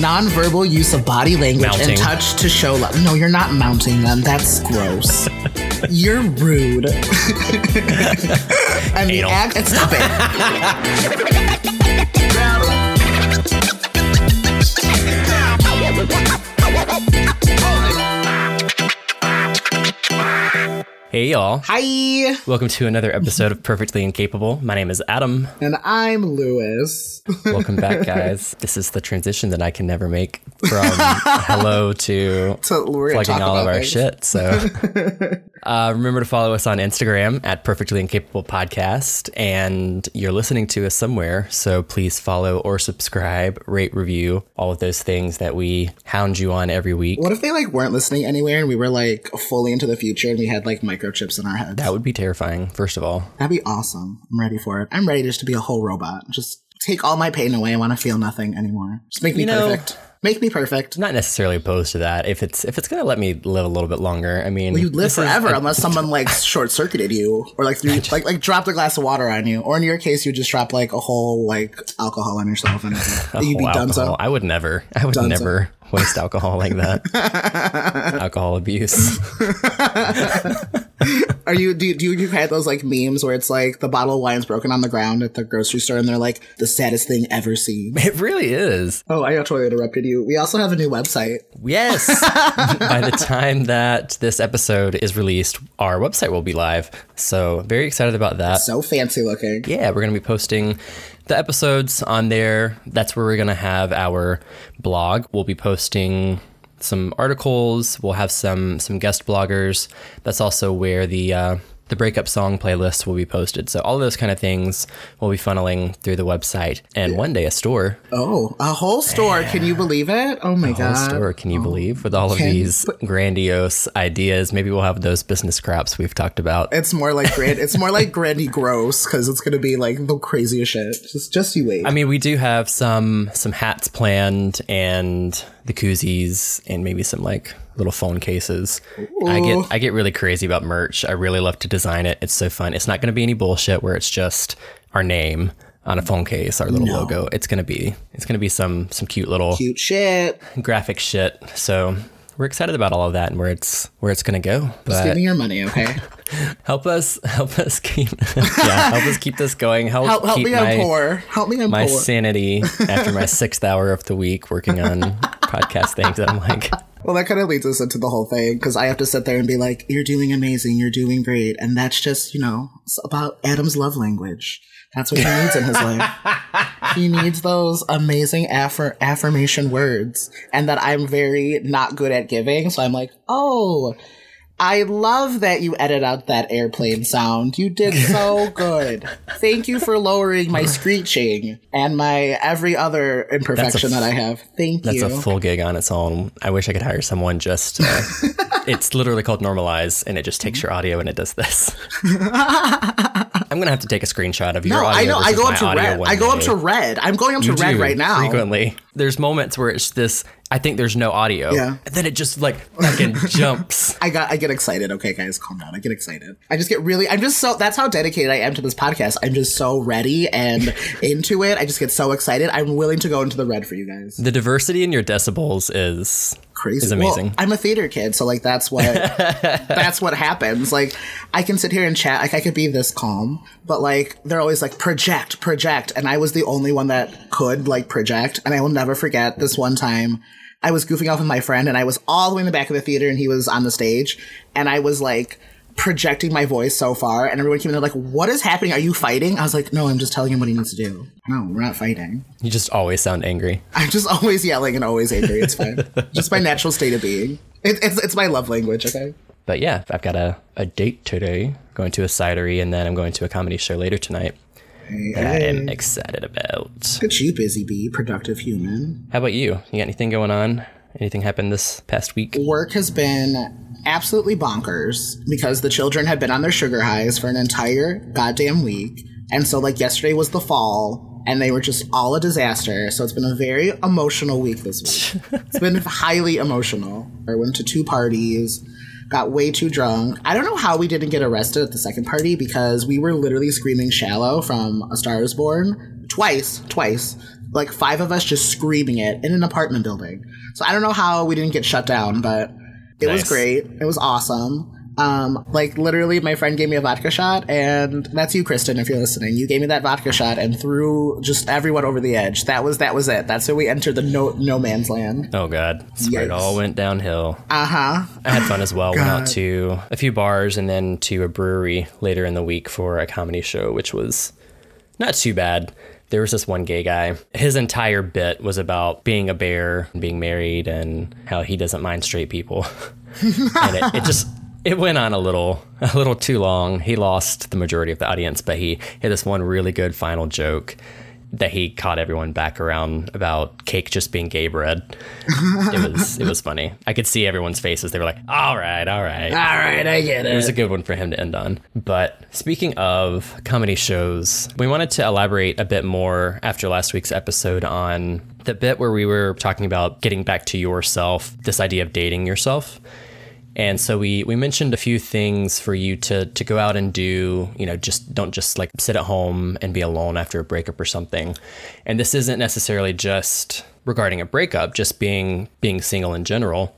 Nonverbal use of body language Mounting. and touch to show love. No, you're not mounting them. That's gross. you're rude. and the Anal. act. Stop it. Hey, y'all. Hi, Welcome to another episode of Perfectly Incapable. My name is Adam. and I'm Lewis. Welcome back, guys. This is the transition that I can never make from hello to So plugging all of our things. shit. So uh, remember to follow us on Instagram at Perfectly Incapable Podcast. And you're listening to us somewhere. So please follow or subscribe, rate, review, all of those things that we hound you on every week. What if they like weren't listening anywhere and we were like fully into the future and we had like microchips in our heads? That would be terrifying, first of all. That'd be awesome. I'm ready for it. I'm ready just to be a whole robot. Just take all my pain away. I want to feel nothing anymore. Just make me You know- perfect. Make me perfect. Not necessarily opposed to that. If it's if it's gonna let me live a little bit longer, I mean, You'd live this is- forever unless someone like short circuited you or like threw, like like dropped a glass of water on you. Or in your case, you just drop like a whole like alcohol on yourself and you'd be oh, done so. I would never. I would Dunzo. never waste alcohol like that. alcohol abuse. Are you do, you- do you have those like memes where it's like the bottle of wine's broken on the ground at the grocery store and they're like the saddest thing ever seen? It really is. Oh, I totally interrupted you. We also have a new website. Yes. By the time that this episode is released, our website will be live. So very excited about that. So fancy looking. yeah, we're going to be posting the episodes on there. That's where we're going to have our blog. We'll be posting some articles. We'll have some some guest bloggers. That's also where the uh, the breakup song playlist will be posted. So all of those kind of things will be funneling through the website, and one day a store, Oh, a whole store. Can you believe it? Oh my god. a god. store. Can you believe with all of Can- these grandiose ideas? Maybe we'll have those business scraps we've talked about. It's more like grand. It's more like grandy gross because it's gonna be like the craziest shit. Just, just you wait. I mean, we do have some some hats planned and the koozies and maybe some like little phone cases. I get I get really crazy about merch. I really love to design it. It's so fun. It's not going to be any bullshit where it's just our name on a phone case, our little logo. It's going to be it's going to be some some cute little Cute shit. graphic shit. So we're excited about all of that and where it's where it's going to go. Just But give me your money, okay? help us help us keep yeah help us keep this going. Help Help, help keep me. my, I'm poor. Help me. I'm my poor. sanity after my sixth hour of the week working on podcast things. And I'm like, Well, that kind of leads us into the whole thing because I have to sit there and be like, "You're doing amazing. You're doing great," and that's just you know it's about Adam's love language. That's what he needs in his life. He needs those amazing affir- affirmation words, and that I'm very not good at giving. So I'm like, "Oh, I love that you edit out that airplane sound. You did so good. Thank you for lowering my screeching and my every other imperfection that I have. Thank that's you." That's a full gig on its own. I wish I could hire someone just. Uh, it's literally called Normalize, and it just takes your audio and it does this. I'm gonna have to take a screenshot of your No, audio. I know. I go up to red. I go up to red. I'm going up to You red right now. Frequently, there's moments where it's this. I think there's no audio, Yeah. and then it just like fucking jumps. I got. I get excited. Okay, guys, calm down. I get excited. I just get really. I'm just so. That's how dedicated I am to this podcast. I'm just so ready and into it. I just get so excited. I'm willing to go into the red for you guys. The diversity in your decibels is Crazy. is amazing. Well, I'm a theater kid, so like that's what that's what happens. Like I can sit here and chat. Like I could be this calm, but like they're always like project, project, and I was the only one that could like project. And I will never forget this one time. I was goofing off with my friend, and I was all the way in the back of the theater, and he was on the stage, and I was like projecting my voice so far, and everyone came in there like, "What is happening? Are you fighting?" I was like, "No, I'm just telling him what he needs to do." No, we're not fighting. you just always sound angry. I'm just always yelling and always angry. It's fine. just my natural state of being. It, it's it's my love language. Okay. But yeah, I've got a, a date today, going to a cidery, and then I'm going to a comedy show later tonight that I am excited about. At you, busy bee, productive human. How about you? You got anything going on? Anything happened this past week? Work has been absolutely bonkers because the children have been on their sugar highs for an entire goddamn week. And so, like, yesterday was the fall, and they were just all a disaster. So, it's been a very emotional week this week. it's been highly emotional. I went to two parties. Got way too drunk. I don't know how we didn't get arrested at the second party because we were literally screaming "Shallow" from A Star Is Born twice, twice. Like five of us just screaming it in an apartment building. So I don't know how we didn't get shut down, but it was great. It was awesome. Um, like literally, my friend gave me a vodka shot, and that's you, Kristen. If you're listening, you gave me that vodka shot and threw just everyone over the edge. That was that was it. That's how we entered the no no man's land. Oh god, that's it all went downhill. Uh huh. I had fun as well. Went out to a few bars and then to a brewery later in the week for a comedy show, which was not too bad. There was this one gay guy. His entire bit was about being a bear and being married and how he doesn't mind straight people. and it, it just it went on a little a little too long. He lost the majority of the audience, but he had this one really good final joke that he caught everyone back around about cake just being gay bread. it was it was funny. I could see everyone's faces. They were like, "All right, all right." All right, I get It It was a good one for him to end on. But speaking of comedy shows, we wanted to elaborate a bit more after last week's episode on the bit where we were talking about getting back to yourself, this idea of dating yourself. And so we we mentioned a few things for you to to go out and do, you know, just don't just like sit at home and be alone after a breakup or something. And this isn't necessarily just regarding a breakup, just being being single in general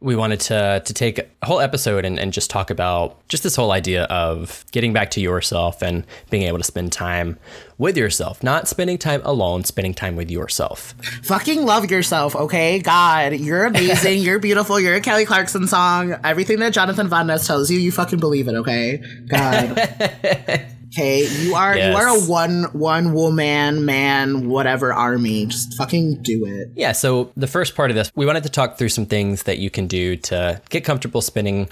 we wanted to to take a whole episode and, and just talk about just this whole idea of getting back to yourself and being able to spend time with yourself, not spending time alone, spending time with yourself. Fucking love yourself, okay? God, you're amazing. you're beautiful. You're a Kelly Clarkson song. Everything that Jonathan Van Ness tells you, you fucking believe it, okay? God. Okay, you are you are a one one woman man whatever army. Just fucking do it. Yeah, so the first part of this, we wanted to talk through some things that you can do to get comfortable spending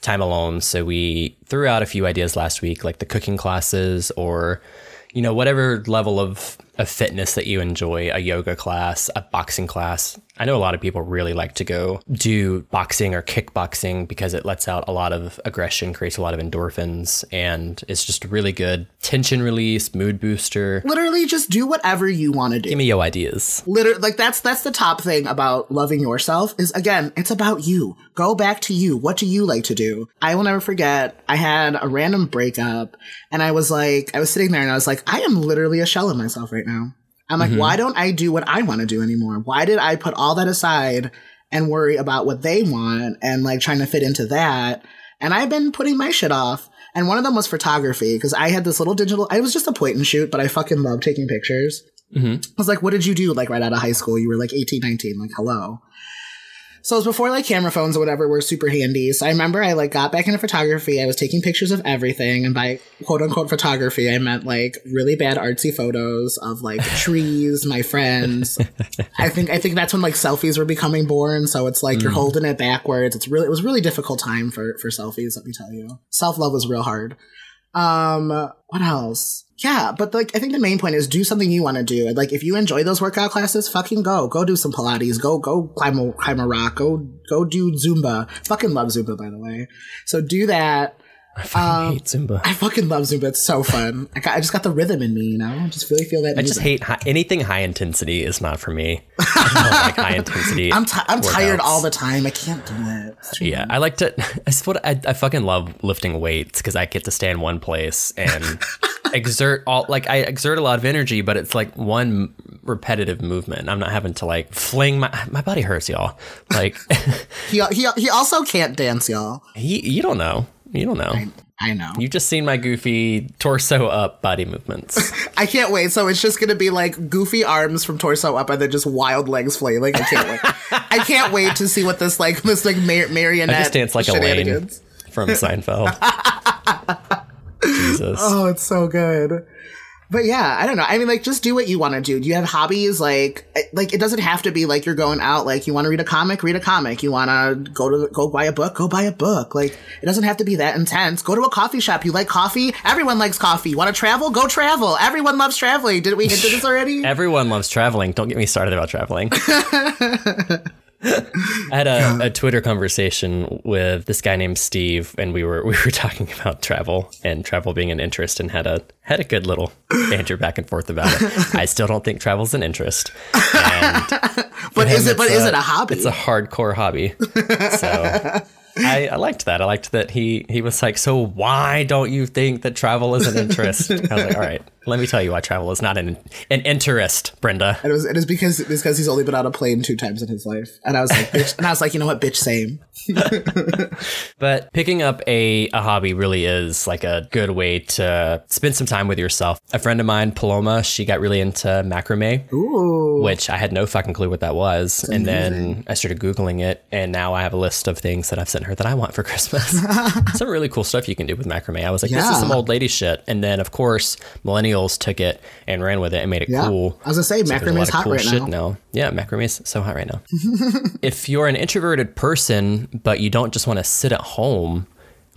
time alone. So we threw out a few ideas last week, like the cooking classes or, you know, whatever level of, of fitness that you enjoy, a yoga class, a boxing class. I know a lot of people really like to go do boxing or kickboxing because it lets out a lot of aggression, creates a lot of endorphins, and it's just really good tension release, mood booster. Literally, just do whatever you want to do. Give me your ideas. literally like that's that's the top thing about loving yourself is again it's about you go back to you what do you like to do i will never forget i had a random breakup and i was like i was sitting there and i was like i am literally a shell of myself right now i'm like why mm-hmm. don't i do what i want to do anymore? Why did i put all that aside and worry about what they want and like trying to fit into that? And i've been putting my shit off. And one of them was photography because i had this little digital i was just a point and shoot but i fucking love taking pictures. Mm-hmm. I was like, what did you do like right out of high school? You were like 18, 19, like hello. So it was before like camera phones or whatever were super handy. So I remember I like got back into photography. I was taking pictures of everything. And by quote unquote photography, I meant like really bad artsy photos of like trees, my friends. I think I think that's when like selfies were becoming born. So it's like you're mm. holding it backwards. It's really it was a really difficult time for for selfies, let me tell you. Self love was real hard. Um, what else? Yeah, but like I think the main point is do something you want to do. Like if you enjoy those workout classes, fucking go. Go do some Pilates. Go go climb a climb a rock. Go go do Zumba. Fucking love Zumba by the way. So do that. I fucking um, hate Zumba. I fucking love Zumba. It's so fun. I, got, I just got the rhythm in me, you know. I just really feel that. I just hate anything high intensity is not for me. I don't like high intensity. I'm ti I'm tired all the time. I can't do it. Yeah, I like to. That's what I, I fucking love lifting weights because I get to stay in one place and exert all like I exert a lot of energy, but it's like one repetitive movement. I'm not having to like fling my my body hurts, y'all. Like He, he, he also can't dance, y'all. he, you don't know, you don't know. I know. You've just seen my goofy torso up body movements. I can't wait. So it's just gonna be like goofy arms from torso up, and then just wild legs flailing. I can't wait. I can't wait to see what this like this like mar- marionette. I just dance like Elaine from Seinfeld. Jesus. Oh, it's so good. But yeah, I don't know. I mean, like, just do what you want to do. Do you have hobbies? Like, eh, like it doesn't have to be like you're going out. Like, you want to read a comic, read a comic. You want to go to go buy a book, go buy a book. Like, it doesn't have to be that intense. Go to a coffee shop. You like coffee? Everyone likes coffee. Want to travel? Go travel. Everyone loves traveling. Did we hit this already? Everyone loves traveling. Don't get me started about traveling. I had a, a Twitter conversation with this guy named Steve, and we were we were talking about travel and travel being an interest, and had a had a good little banter back and forth about it. I still don't think travel's an interest, and but is it? But it's is it a hobby? It's a hardcore hobby. So I, I liked that. I liked that he he was like, so why don't you think that travel is an interest? I was like, all right, let me tell you why travel is not an an interest, Brenda. And it was it is because it's because he's only been on a plane two times in his life. And I was like, bitch, and I was like, you know what, bitch, same. But picking up a, a hobby really is like a good way to spend some time with yourself. A friend of mine, Paloma, she got really into macrame, Ooh. which I had no fucking clue what that was. And then I started Googling it, and now I have a list of things that I've sent her that I want for Christmas. some really cool stuff you can do with macrame. I was like, this is some old lady shit. And then, of course, millennials took it and ran with it and made it Yeah. cool. I was gonna say So macrame is hot cool right shit now. Yeah, macrame is so hot right now. if you're an introverted person, but you don't just want to sit at home,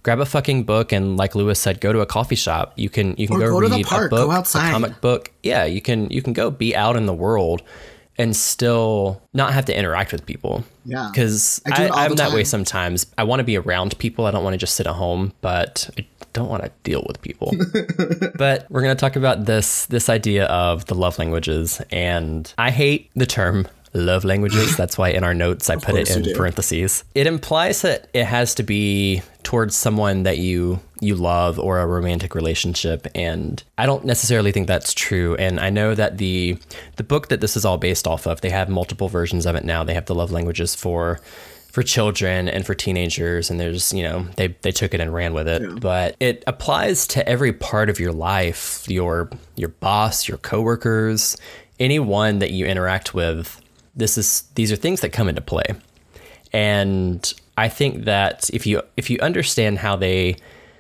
grab a fucking book and, like Lewis said, go to a coffee shop. You can you can Or go, go read park, a book, a comic book. Yeah, you can you can go be out in the world and still not have to interact with people. Yeah. because I do I, it all I'm that way sometimes. I want to be around people. I don't want to just sit at home, but I don't want to deal with people. but we're going to talk about this this idea of the love languages and I hate the term love languages. That's why in our notes I put it in parentheses. It implies that it has to be towards someone that you you love or a romantic relationship. And I don't necessarily think that's true. And I know that the the book that this is all based off of they have multiple versions of it now. They have the love languages for for children and for teenagers. And there's you know they they took it and ran with it. But it applies to every part of your life your your boss your coworkers anyone that you interact with this is these are things that come into play. And i think that if you if you understand how they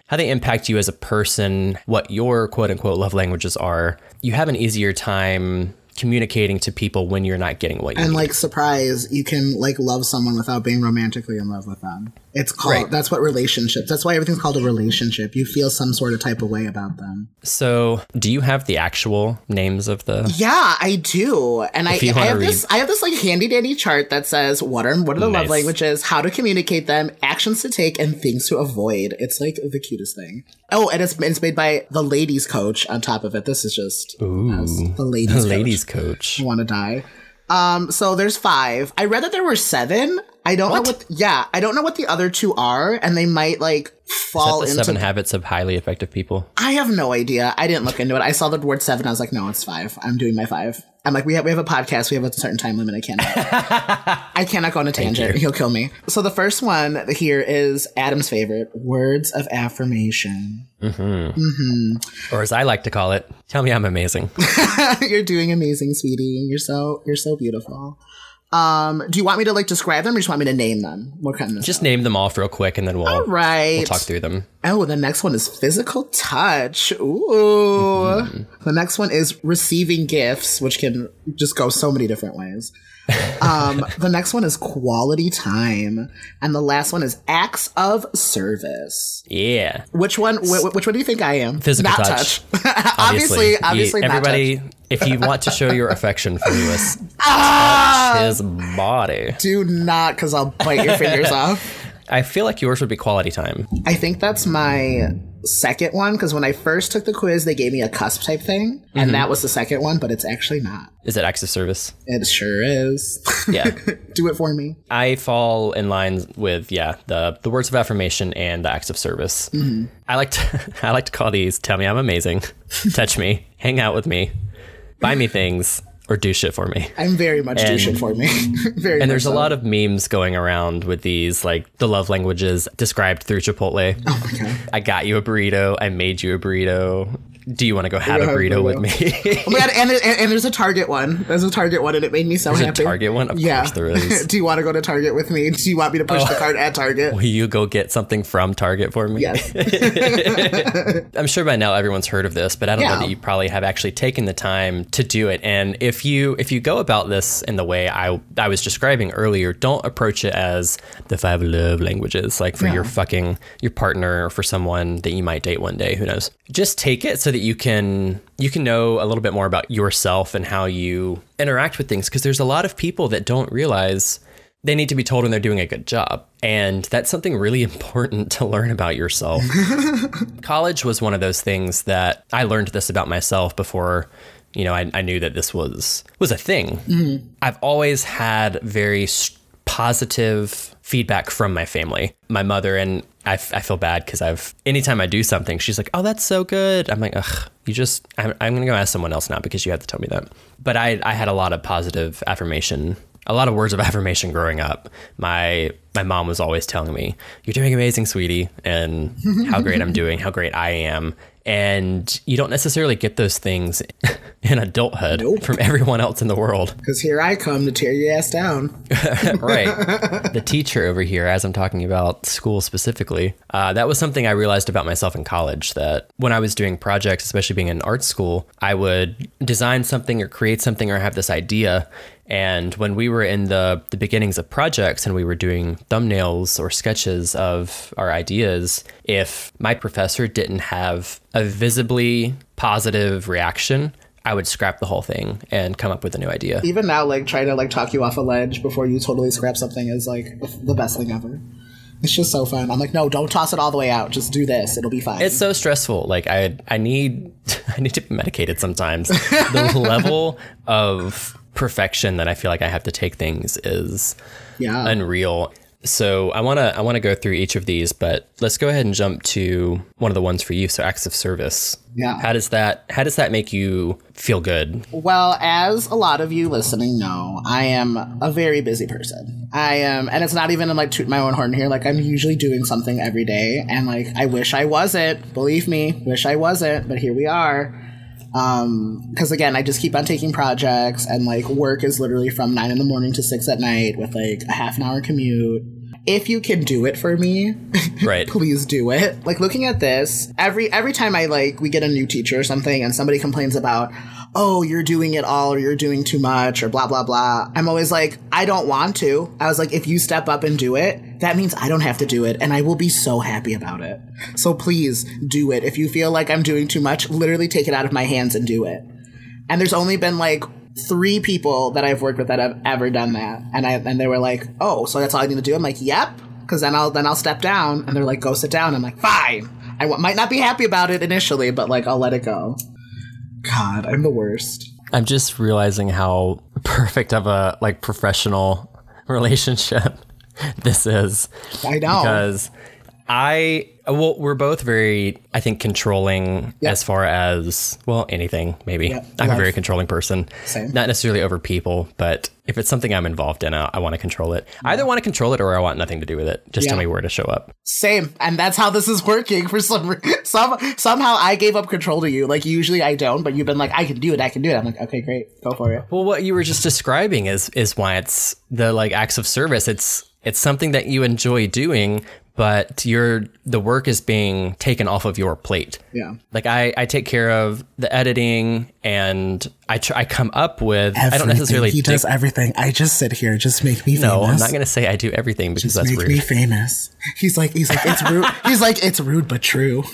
how they impact you as a person what your quote unquote love languages are you have an easier time communicating to people when you're not getting what you want. And need. like surprise, you can like love someone without being romantically in love with them. It's called Right. that's what relationships. That's why everything's called a relationship. You feel some sort of type of way about them. So, do you have the actual names of the? Yeah, I do. And I, I have read- this I have this like handy dandy chart that says what are what are the love languages, how to communicate them, actions to take, and things to avoid. It's like the cutest thing. Oh, and it's it's made by the ladies coach on top of it. This is just has the ladies The ladies coach. want to die. Um, so there's five. I read that there were seven. I don't know what. Yeah, I don't know what the other two are, and they might like fall The into. seven habits of highly effective people. I have no idea. I didn't look into it. I saw the word seven. I was like, no, it's five. I'm doing my five. I'm like, we have we have a podcast. We have a certain time limit. I cannot. I cannot go on a tangent. He'll kill me. So the first one here is Adam's favorite: words of affirmation. Mm-hmm. Mm-hmm. Or as I like to call it, tell me I'm amazing. you're doing amazing, sweetie. You're so you're so beautiful. Um, do you want me to like describe them, or just want me to name them? What kind of Just name them off real quick and then we'll, right? we'll talk through them. Oh, the next one is physical touch. Ooh. The next one is receiving gifts, which can just go so many different ways. Um, the next one is quality time, and the last one is acts of service. Yeah. Which one? Wh- which one do you think I am? Physical not touch. obviously, You- obviously, not touch. everybody, if you want to show your affection for Lewis, Ah! touch his body. Do not, because I'll bite your fingers off. I feel like yours would be quality time. I think that's my second one because when I first took the quiz, they gave me a cusp type thing, Mm-hmm. and that was the second one, but it's actually not. Is it acts of service? It sure is. Yeah. Do it for me. I fall in line with yeah the the words of affirmation and the acts of service. Mm-hmm. I like to I like to call these "Tell me I'm amazing," "Touch me," "Hang out with me," "Buy me things," or "Do shit for me." I'm very much do And- shit for me. very. And there's a lot of memes going around with these like the love languages described through Chipotle. Oh my god. I got you a burrito. I made you a burrito. Do you want to go have a have a burrito with me? Oh my god! And, and, and there's a Target one. There's a Target one, and it made me so There's a happy. Target one? Of yeah. course there is. Oh. do you want to go to Target with me? Do you want me to push the oh. cart at Target? Will you go get something from Target for me? Yes. I'm sure by now everyone's heard of this, but I don't Yeah. know that you probably have actually taken the time to do it. And if you if you go about this in the way I I was describing earlier, don't approach it as the five love languages, like for Yeah. your fucking your partner or for someone that you might date one day. Who knows? Just take it so that you can you can know a little bit more about yourself and how you interact with things. Because there's a lot of people that don't realize they need to be told when they're doing a good job. And that's something really important to learn about yourself. College was one of those things that I learned this about myself before, you know, I, I knew that this was was a thing. Mm-hmm. I've always had very positive feedback from my family. My mother and I, f- I feel bad because I've anytime I do something, she's like, "Oh, that's so good." I'm like, "Ugh, you just." I'm, I'm gonna go ask someone else now because you have to tell me that. But I I had a lot of positive affirmation, a lot of words of affirmation growing up. My my mom was always telling me, "You're doing amazing, sweetie," and how great I'm doing, how great I am. And you don't necessarily get those things in adulthood Nope. from everyone else in the world. Because here I come to tear your ass down. right. The teacher over here, as I'm talking about school specifically, uh, that was something I realized about myself in college that when I was doing projects, especially being in art school, I would design something or create something or have this idea. And when we were in the, the beginnings of projects and we were doing thumbnails or sketches of our ideas, if my professor didn't have a visibly positive reaction, I would scrap the whole thing and come up with a new idea. Even now, like trying to like talk you off a ledge before you totally scrap something is like the best thing ever. It's just so fun. I'm like, no, don't toss it all the way out. Just do this. It'll be fine. It's so stressful. Like I I need I need to be medicated sometimes. the level of perfection that I feel like I have to take things is yeah. unreal. So I want to I want to go through each of these, but let's go ahead and jump to one of the ones for you. So acts of service. Yeah. How does that How does that make you feel good? Well, as a lot of you listening know, I am a very busy person. I am, and it's not even in like toot my own horn here. Like I'm usually doing something every day, and like I wish I wasn't. Believe me, wish I wasn't. But here we are. Um, because again, I just keep on taking projects, and like work is literally from nine in the morning to six at night with like a half an hour commute. If you can do it for me, Right. please do it. Like looking at this, every every time I like we get a new teacher or something and somebody complains about, "Oh, you're doing it all or you're doing too much or blah blah blah." I'm always like, "I don't want to." I was like, "If you step up and do it, that means I don't have to do it and I will be so happy about it." So please do it. If you feel like I'm doing too much, literally take it out of my hands and do it. And there's only been like three people that I've worked with that have ever done that, and I and they were like, "Oh, so that's all I need to do?" I'm like, "Yep," because then I'll then I'll step down, and they're like, "Go sit down." I'm like, "Fine." I w- might not be happy about it initially, but like I'll let it go. God, I'm the worst. I'm just realizing how perfect of a like professional relationship this is. I know. because I well, we're both very, I think, controlling Yeah. as far as well anything. Maybe Yeah, I'm a very controlling person, Same. not necessarily over people, but if it's something I'm involved in, I, I want to control it. I either want to control it or I want nothing to do with it. Just tell me where to show up. Same, and that's how this is working for some some somehow I gave up control to you. Like usually I don't, but you've been like, "I can do it, I can do it." I'm like, "Okay, great, go for it." Well, what you were just describing is is why it's the like acts of service. It's it's something that you enjoy doing, but your the work is being taken off of your plate. Yeah. Like I, I take care of the editing and I I come up with I don't necessarily He dig- does everything. I just sit here, just make me no, famous. I'm not gonna say I do everything because that's make rude. me famous. He's like, he's like, it's rude. he's like, it's rude but true.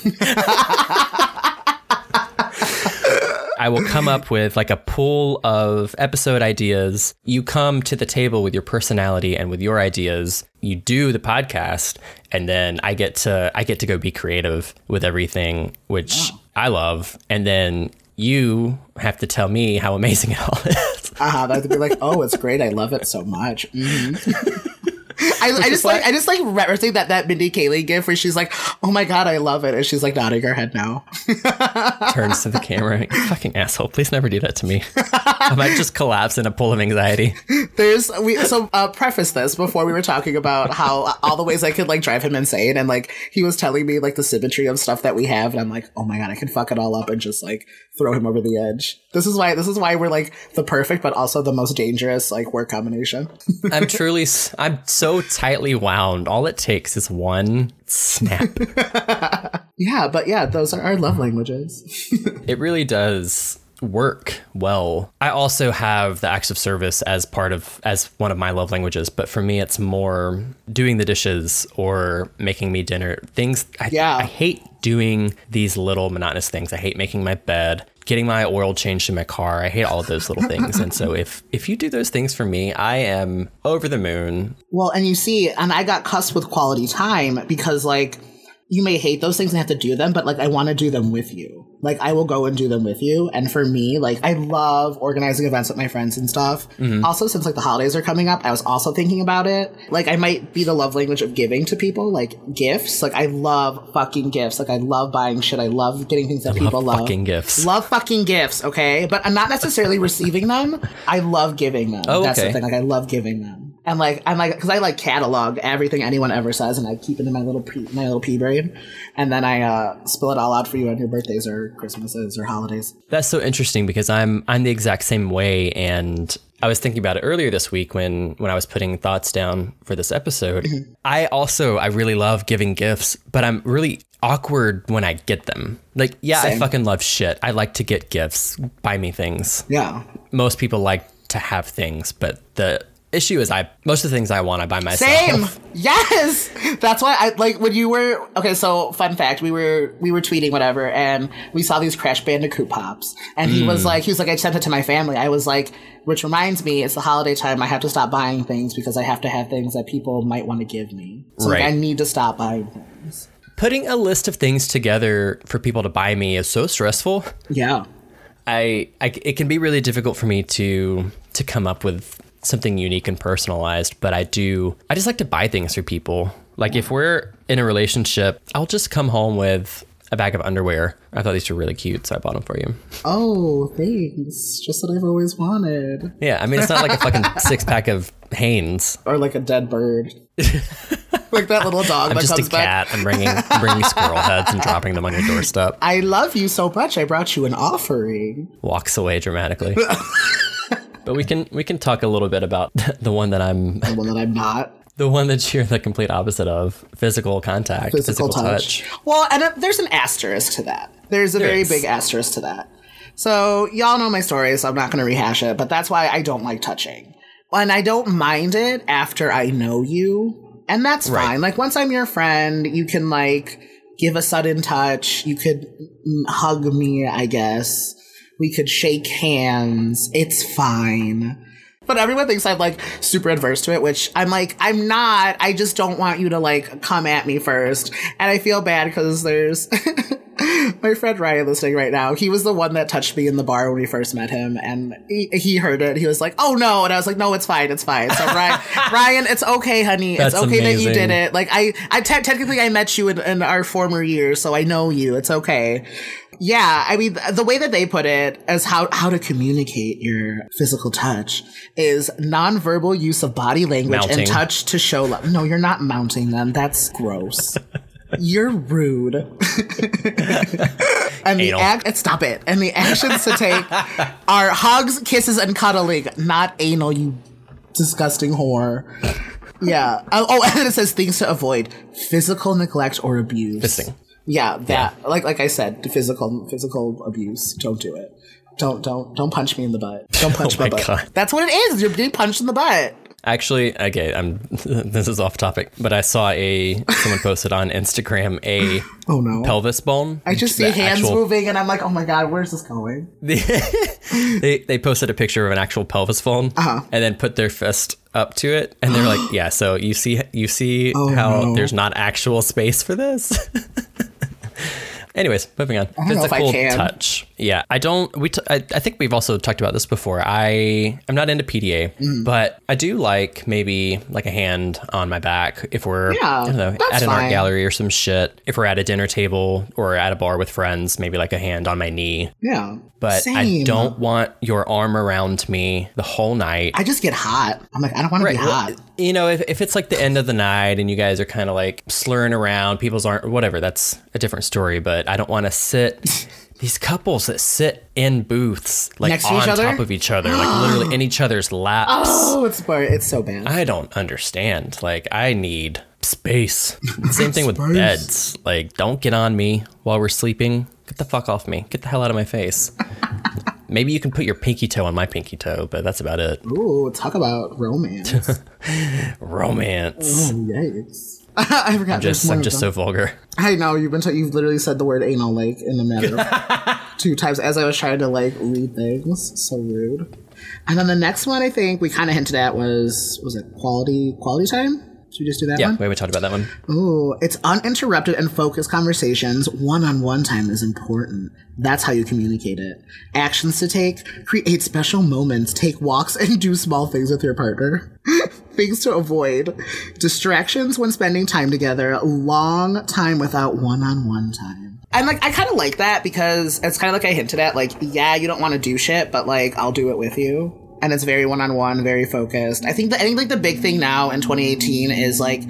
I will come up with like a pool of episode ideas. You come to the table with your personality and with your ideas. You do the podcast, and then I get to I get to go be creative with everything, which I love. And then you have to tell me how amazing it all is. Uh-huh, that'd be like, oh, it's great. I love it so much. Mhm. I, I just like I just like referencing that that Mindy Kaling gif where she's like, "Oh my god, I love it," and she's like nodding her head now. Turns to the camera. Fucking asshole! Please never do that to me. I might just collapse in a pool of anxiety. There's we so uh, preface this before we were talking about how all the ways I could like drive him insane, and like he was telling me like the symmetry of stuff that we have, and I'm like, oh my god, I can fuck it all up and just like throw him over the edge. This is why this is why we're like the perfect but also the most dangerous like work combination. I'm truly, I'm so tightly wound. All it takes is one snap. yeah, but yeah, those are our love languages. It really does work well. I also have the acts of service as part of as one of my love languages, but for me it's more doing the dishes or making me dinner. Things I, Yeah. I hate doing these little monotonous things. I hate making my bed, getting my oil changed in my car. I hate all of those little things. And so if if you do those things for me, I am over the moon. Well, and you see, and I got cussed with quality time because, like, you may hate those things and have to do them, but like I want to do them with you. Like I will go and do them with you. And for me, like I love organizing events with my friends and stuff. Mm-hmm. Also, since like the holidays are coming up, I was also thinking about it. Like I might be the love language of giving to people, like gifts. Like I love fucking gifts. Like I love buying shit. I love getting things that people love. fucking gifts. Love fucking gifts, okay? But I'm not necessarily receiving them. I love giving them. Oh, That's the thing. Like I love giving them. And like I'm like because I like catalog everything anyone ever says, and I keep it in my little pea, my little pea brain, and then I uh, spill it all out for you on your birthdays or Christmases or holidays. That's so interesting because I'm I'm the exact same way and I was thinking about it earlier this week when when I was putting thoughts down for this episode. Mm-hmm. I also I really love giving gifts, but I'm really awkward when I get them. Like, yeah, I fucking love shit. I like to get gifts, buy me things. Yeah, Most people like to have things, but the issue is I most of the things I want I buy myself. same. Yes, that's why I like when you were okay. So fun fact, we were we were tweeting whatever, and we saw these Crash Bandicoot pops, and he Mm. was like, he was like, I sent it to my family. I was like, which reminds me, it's the holiday time. I have to stop buying things because I have to have things that people might want to give me. So like, I need to stop buying things. Putting a list of things together for people to buy me is so stressful. Yeah. I, I it can be really difficult for me to to come up with something unique and personalized but i do i just like to buy things for people like if we're in a relationship i'll just come home with a bag of underwear i thought these were really cute so i bought them for you Oh, thanks. Just what I've always wanted. yeah i mean it's not like a fucking six pack of hanes Or like a dead bird. like that little dog i'm that just a back. cat i'm bringing I'm bringing squirrel heads and dropping them on your doorstep I love you so much. I brought you an offering. walks away dramatically but we can we can talk a little bit about the one that i'm The one that I'm not. the one that you're the complete opposite of physical contact Physical, touch. Well, and uh, there's an asterisk to that. There's a very is. big asterisk to that. So y'all know my story, so I'm not going to rehash it. But that's why I don't like touching, and I don't mind it after I know you, and that's Right. fine. Like once I'm your friend, you can like give a sudden touch. You could hug me, I guess. We could shake hands. It's fine. But everyone thinks I'm like super adverse to it, which I'm like, I'm not. I just don't want you to like come at me first. And I feel bad because there's my friend Ryan listening right now. He was the one that touched me in the bar when we first met him. And he, he heard it. He was like, oh no. And I was like, no, it's fine. It's fine. So Ryan, Ryan it's okay, honey. That's it's okay that you did it. Like I, I te- technically I met you in, in our former years, so I know you. It's okay. Yeah, I mean the way that they put it as how how to communicate your physical touch is nonverbal use of body language Mounting. and touch to show love. No, you're not mounting them. That's gross. you're rude. and the act eh, stop it. And the actions to take are hugs, kisses, and cuddling, not anal. You disgusting whore. Yeah. Oh, oh, and it says things to avoid: physical neglect or abuse. Fisting. Yeah, that like like I said, physical physical abuse. Don't do it. Don't don't don't punch me in the butt. Don't punch Oh my, my butt. God. That's what it is. You're being punched in the butt. Actually, okay, I'm this is off topic, but I saw a someone posted on Instagram a Oh no. pelvis bone. I just see hands actual- moving and I'm like, oh my god, where's this going? They they posted a picture of an actual pelvis bone Uh-huh. and then put their fist up to it, and they're like, "Yeah, so you see you see how Oh, no. there's not actual space for this." Anyways, moving on. don't know if I can. touch. Yeah, I don't. We. T- I, I think we've also talked about this before. I I'm not into PDA, Mm. but I do like maybe like a hand on my back if we're Yeah, I don't know at an art gallery or some shit. If we're at a dinner table or at a bar with friends, maybe like a hand on my knee. Yeah. But I don't want your arm around me the whole night. I just get hot. I'm like, I don't want to be well, hot. You know, if, if it's like the end of the night and you guys are kind of like slurring around, people's aren't, whatever, that's a different story. But I don't want to sit, these couples that sit in booths, like Next on top of each other, like literally in each other's laps. Oh, it's it's so bad. I don't understand. Like, I need space. Same thing with beds. Like, don't get on me while we're sleeping. Get the fuck off me. Get the hell out of my face. Maybe you can put your pinky toe on my pinky toe, but that's about it. Ooh, talk about romance. Romance. Oh, yikes. I forgot. there's Just, I'm just so vulgar. I know you've been. T- you've literally said the word anal like in a matter of two times as I was trying to like read things. So rude. And then the next one I think we kind of hinted at was was it quality quality time Should we just do that Yeah, one? we talked about that one. Ooh, it's uninterrupted and focused conversations. One-on-one time is important. That's how you communicate it. Actions to take: create special moments, take walks, and do small things with your partner. Things to avoid: distractions when spending time together. Long time without one-on-one time. And like, I kind of like that because it's kind of like I hinted at. Like, yeah, you don't want to do shit, but like, I'll do it with you. And it's very one-on-one, very focused. I think that I think like the big thing now in 2018 is like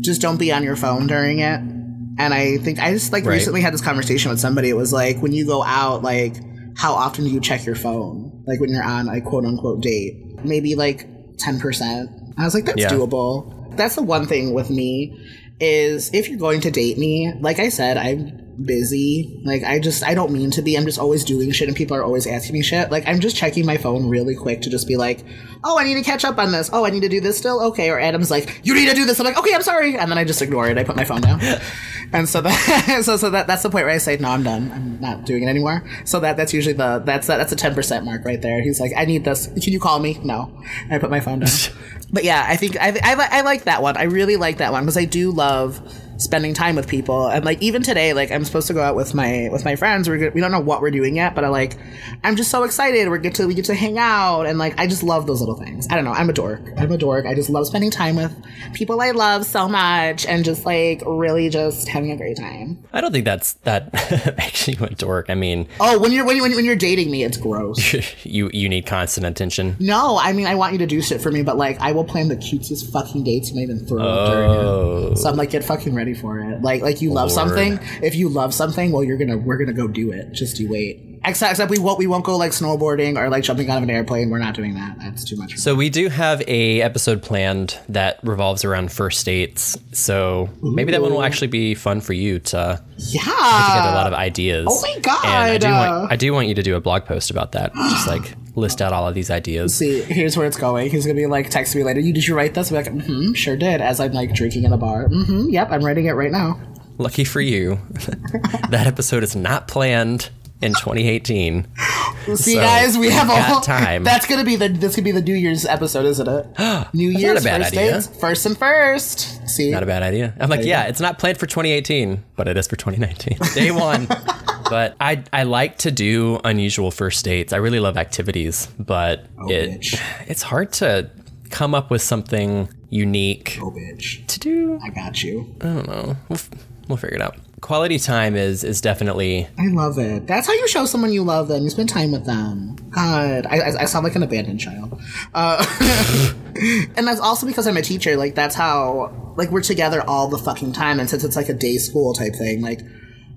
just don't be on your phone during it. And I think I just like Right. recently had this conversation with somebody. It was like when you go out, like how often do you check your phone? Like when you're on a quote unquote date, maybe like ten percent. I was like, that's Yeah. doable. That's the one thing with me is if you're going to date me, like I said, I'm busy. Like I just I don't mean to be. I'm just always doing shit and people are always asking me shit. Like I'm just checking my phone really quick to just be like, "Oh, I need to catch up on this. Oh, I need to do this still." Okay, or Adam's like, "You need to do this." I'm like, "Okay, I'm sorry." And then I just ignore it. I put my phone down. and so that so so that that's the point where I say, "No, I'm done. I'm not doing it anymore." So that that's usually the that's that, that's a 10% mark right there. He's like, "I need this. Can you call me?" No. And I put my phone down. but yeah, I think I I, I like that one. I really like that one because I do love spending time with people. And like even today like i'm supposed to go out with my with my friends. We're good, we don't know what we're doing yet but i like i'm just so excited. We get to we get to hang out. And like i just love those little things. I don't know. I'm a dork. I'm a dork. I just love spending time with people i love so much and just like really just having a great time. I don't think that's that makes you a dork. I mean, oh when you're when, you, when you're dating me it's gross. you you need constant attention. no i mean i want you to do shit for me but like i will plan the cutest fucking dates you might even throw up during Oh. it. So i'm like get fucking ready for it like like you love Lord. something if you love something well you're gonna we're gonna go do it just you wait except, except we won't we won't go like snowboarding or like jumping out of an airplane we're not doing that that's too much So we do have a episode planned that revolves around first dates. So maybe that one will actually be fun for you to yeah get a lot of ideas. Oh my God. And I do want I do want you to do a blog post about that. Just like list out all of these ideas. See, here's where it's going. He's gonna be like, text me later. You did you write this? I'm like, mm-hmm, sure did. As I'm like drinking in a bar. Mm-hmm, yep, I'm writing it right now. Lucky for you, that episode is not planned in 2018. See, So, guys, we have a whole time. That's gonna be the this could be the New Year's episode, isn't it? New not Year's a bad first idea. dates, first and first. See, Not a bad idea. I'm like, yeah, it's not planned for 2018, but it is for 2019. Day one. but I I like to do unusual first dates. I really love activities, but it bitch. it's hard to come up with something unique oh bitch, to do. I got you. I don't know. We'll, f- we'll figure it out. Quality time is is definitely I love it. That's how you show someone you love them. You spend time with them. God, I, I, I sound like an abandoned child. Uh, and that's also because I'm a teacher. Like that's how like we're together all the fucking time. And since it's like a day school type thing, like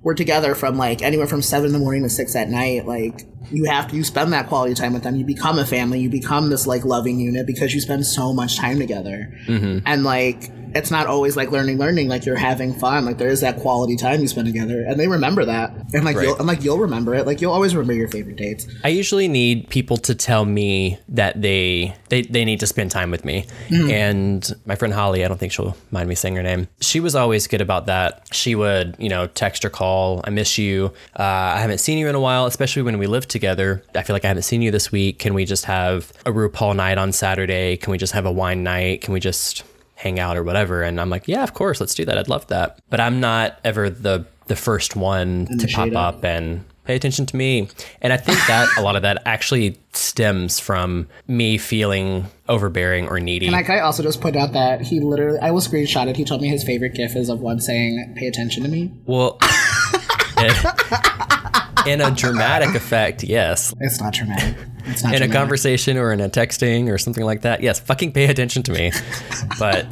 we're together from like anywhere from seven in the morning to six at night. Like you have to you spend that quality time with them. You become a family. You become this like loving unit because you spend so much time together. And like it's not always like learning, learning. Like you're having fun. Like there is that quality time you spend together, and they remember that. And like Right. you'll and like you'll remember it. Like you'll always remember your favorite dates. I usually need people to tell me that they they, they need to spend time with me. And my friend Holly, I don't think she'll mind me saying her name. She was always good about that. She would, you know, text or call, I miss you. Uh, I haven't seen you in a while, especially when we lived together. I feel like I haven't seen you this week. Can we just have a RuPaul night on Saturday? Can we just have a wine night? Can we just hang out or whatever? And I'm like, yeah, of course, let's do that. I'd love that. But I'm not ever the the first one to pop Initiate up and pay attention to me. And I think that a lot of that actually stems from me feeling overbearing or needy. And like I also just put out that he literally I will screenshot it. He told me his favorite gif is of one saying, "Pay attention to me." well, in a dramatic effect, yes. It's not dramatic. It's not In a conversation or in a texting or something like that, yes, fucking pay attention to me. But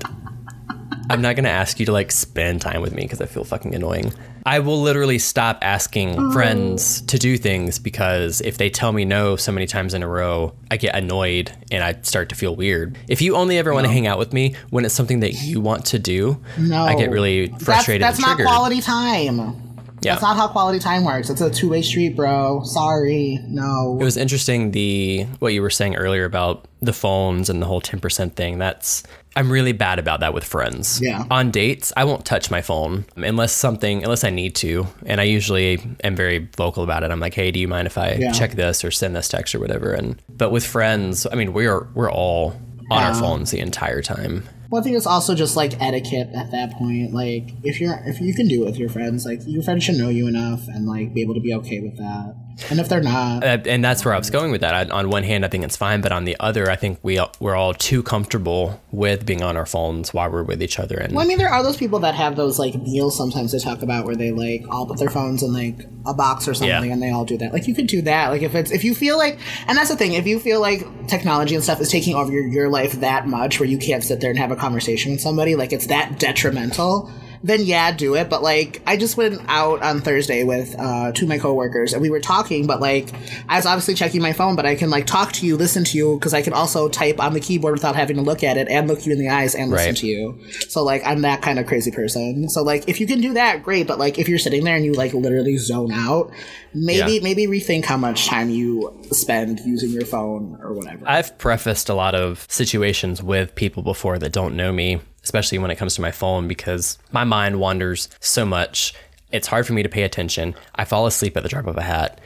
I'm not going to ask you to like spend time with me because I feel fucking annoying. I will literally stop asking oh. friends to do things because if they tell me no so many times in a row, I get annoyed and I start to feel weird. If you only ever want to hang out with me when it's something that you want to do, No, I get really frustrated That's, that's and not quality time. Yeah. That's not how quality time works. It's a two way street, bro. Sorry, no. It was interesting the what you were saying earlier about the phones and the whole 10% thing. That's I'm really bad about that with friends. Yeah. On dates, I won't touch my phone unless something unless I need to, and I usually am very vocal about it. I'm like, "Hey, do you mind if I Yeah. check this or send this text or whatever?" And but with friends, I mean, we're we're all on our phones the entire time. Well, I think it's also just like etiquette at that point. Like, if you're if you can do it with your friends, like your friends should know you enough and like be able to be okay with that. And if they're not, Uh, and that's where I was going with that. I, on one hand, I think it's fine, but on the other, I think we we're all too comfortable with being on our phones while we're with each other. And well, I mean, there are those people that have those like meals sometimes they talk about where they like all put their phones in like a box or something Yeah. and they all do that. Like you could do that. Like if it's if you feel like, and that's the thing, if you feel like technology and stuff is taking over your your life that much where you can't sit there and have a conversation with somebody, like it's that detrimental. Then yeah, do it. But like, I just went out on Thursday with uh, two of my coworkers, and we were talking. But like, I was obviously checking my phone, but I can like talk to you, listen to you, because I can also type on the keyboard without having to look at it and look you in the eyes and listen Right. to you. So like, I'm that kind of crazy person. So like, if you can do that, great. But like, if you're sitting there and you like literally zone out, maybe Yeah. maybe rethink how much time you spend using your phone or whatever. I've prefaced a lot of situations with people before that don't know me, especially when it comes to my phone, because my mind wanders so much. It's hard for me to pay attention. I fall asleep at the drop of a hat.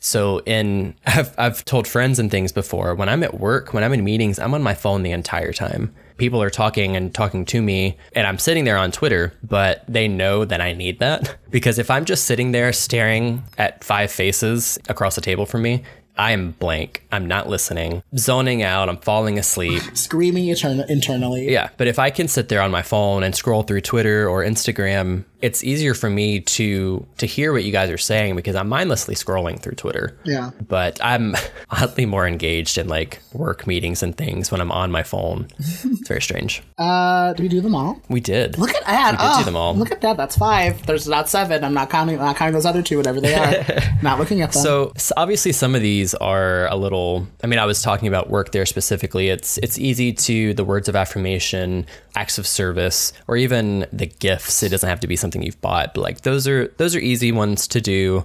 So in I've I've told friends and things before, when I'm at work, when I'm in meetings, I'm on my phone the entire time. People are talking and talking to me, and I'm sitting there on Twitter, but they know that I need that because if I'm just sitting there staring at five faces across the table from me, I am blank. I'm not listening, zoning out, I'm falling asleep. Screaming etern- internally. Yeah, but if I can sit there on my phone and scroll through Twitter or Instagram, it's easier for me to to hear what you guys are saying because I'm mindlessly scrolling through Twitter. Yeah. But I'm oddly more engaged in like work meetings and things when I'm on my phone. It's very strange. Uh, do we do them all? We did. Look at that. We did oh, do them all. Look at that. That's five. There's not seven. I'm not counting. I'm not counting those other two, whatever they are. not looking at them. So, s obviously some of these are a little I mean I was talking about work there specifically. It's it's easy to the words of affirmation, acts of service, or even the gifts. It doesn't have to be something you've bought, but like those are those are easy ones to do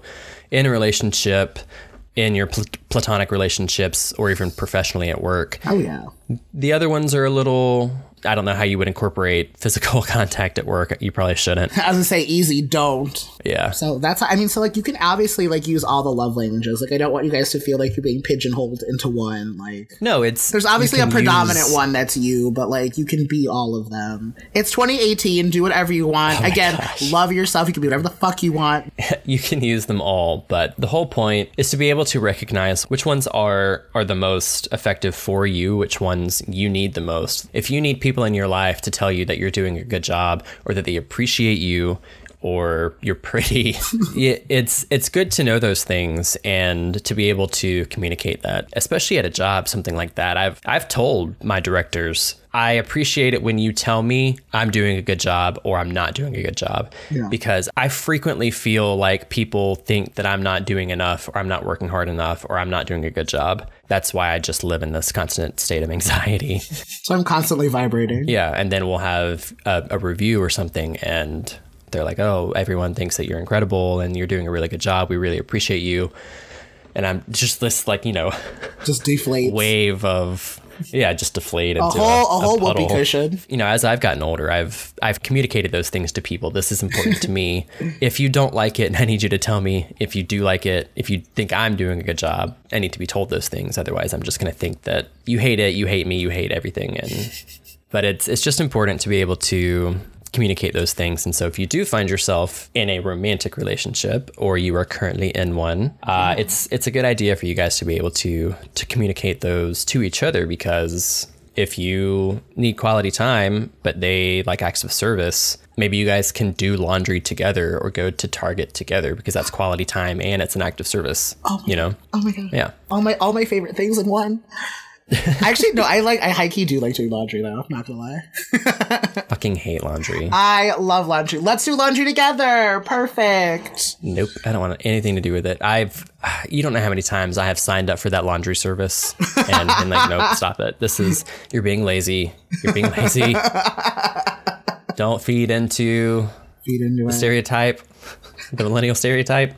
in a relationship, in your pl- platonic relationships or even professionally at work. oh yeah. The other ones are a little I don't know how you would incorporate physical contact at work. You probably shouldn't. I was gonna say easy. Don't. Yeah. So that's. I mean, so like you can obviously like use all the love languages. Like I don't want you guys to feel like you're being pigeonholed into one. Like No, it's there's obviously a predominant use- one that's you, but like you can be all of them. It's 2018. Do whatever you want. Oh Again, love yourself. You can be whatever the fuck you want. you can use them all but the whole point is to be able to recognize which ones are are the most effective for you which ones you need the most if you need people in your life to tell you that you're doing a good job or that they appreciate you or you're pretty it's it's good to know those things and to be able to communicate that especially at a job something like that i've i've told my directors I appreciate it when you tell me I'm doing a good job or I'm not doing a good job Yeah. because I frequently feel like people think that I'm not doing enough or I'm not working hard enough or I'm not doing a good job. That's why I just live in this constant state of anxiety. So I'm constantly vibrating. yeah. And then we'll have a, a review or something and they're like, oh, everyone thinks that you're incredible and you're doing a really good job. We really appreciate you. And I'm just this, like, you know, Just deflate. wave of. Yeah, just deflate into a whole a, whole whoopee cushion. you know, as I've gotten older, I've I've communicated those things to people. This is important to me. If you don't like it, I need you to tell me. If you do like it, if you think I'm doing a good job, I need to be told those things. Otherwise, I'm just going to think that you hate it, you hate me, you hate everything. And but it's it's just important to be able to communicate those things. And so, if you do find yourself in a romantic relationship or you are currently in one, uh, it's it's a good idea for you guys to be able to to communicate those to each other because if you need quality time, but they like acts of service, maybe you guys can do laundry together or go to Target together because that's quality time and it's an act of service. you know? Oh my god. Yeah. All my all my favorite things in one. Actually, no. I like I high key do like doing laundry though. I'm not gonna lie. Fucking hate laundry. I love laundry. Let's do laundry together. Perfect. Nope, I don't want anything to do with it. I've, you don't know how many times I have signed up for that laundry service and been like, nope, stop it. This is you're being lazy. You're being lazy. don't feed into Feed into it. stereotype, the millennial stereotype.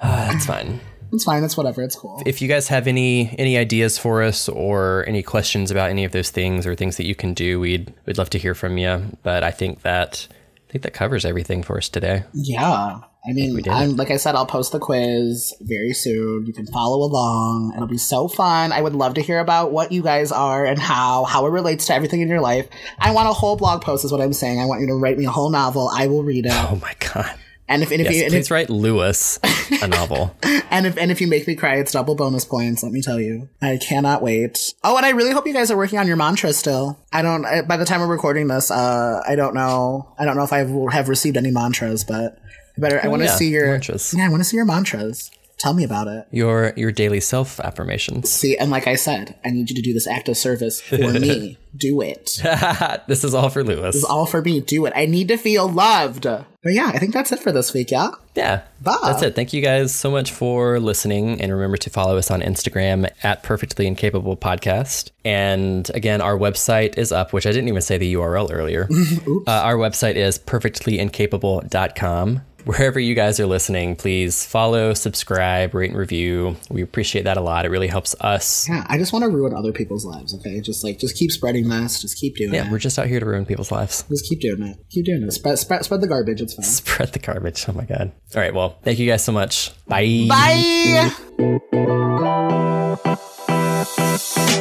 Ah, That's fine. It's fine. It's whatever. It's cool. If you guys have any any ideas for us or any questions about any of those things or things that you can do, we'd we'd love to hear from you. But I think that I think that covers everything for us today. Yeah. I mean, did I'm like I said, I'll post the quiz very soon. You can follow along. It'll be so fun. I would love to hear about what you guys are and how how it relates to everything in your life. I want a whole blog post, is what I'm saying. I want you to write me a whole novel. I will read it. Oh my god. And if and if, Yes, you, and, please if write Lewis a novel. and if and if you make me cry, it's double bonus points. Let me tell you, I cannot wait. Oh, and I really hope you guys are working on your mantra still. I don't. I, by the time we're recording this, uh, I don't know. I don't know if I will have received any mantras, but I better. I want to Oh, yeah, see your mantras. Yeah, I want to see your mantras. Tell me about it. Your your daily self affirmations. See, and like I said, I need you to do this act of service for me. Do it. this is all for Lewis. This is all for me. Do it. I need to feel loved. But yeah, I think that's it for this week. Yeah. Yeah. Bye. That's it. Thank you guys so much for listening. And remember to follow us on Instagram at Perfectly Incapable Podcast. And again, our website is up, which I didn't even say the URL earlier. uh, our website is perfectlyincapable.com wherever you guys are listening, please follow, subscribe, rate, and review. We appreciate that a lot. It really helps us. Yeah, I just want to ruin other people's lives. Okay, just like just keep spreading this. Just keep doing. Yeah, it. we're just out here to ruin people's lives. Just keep doing it. Keep doing it. Spread, spread, spread the garbage. It's fine. Spread the garbage. Oh my god. All right. Well, thank you guys so much. Bye.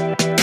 Bye.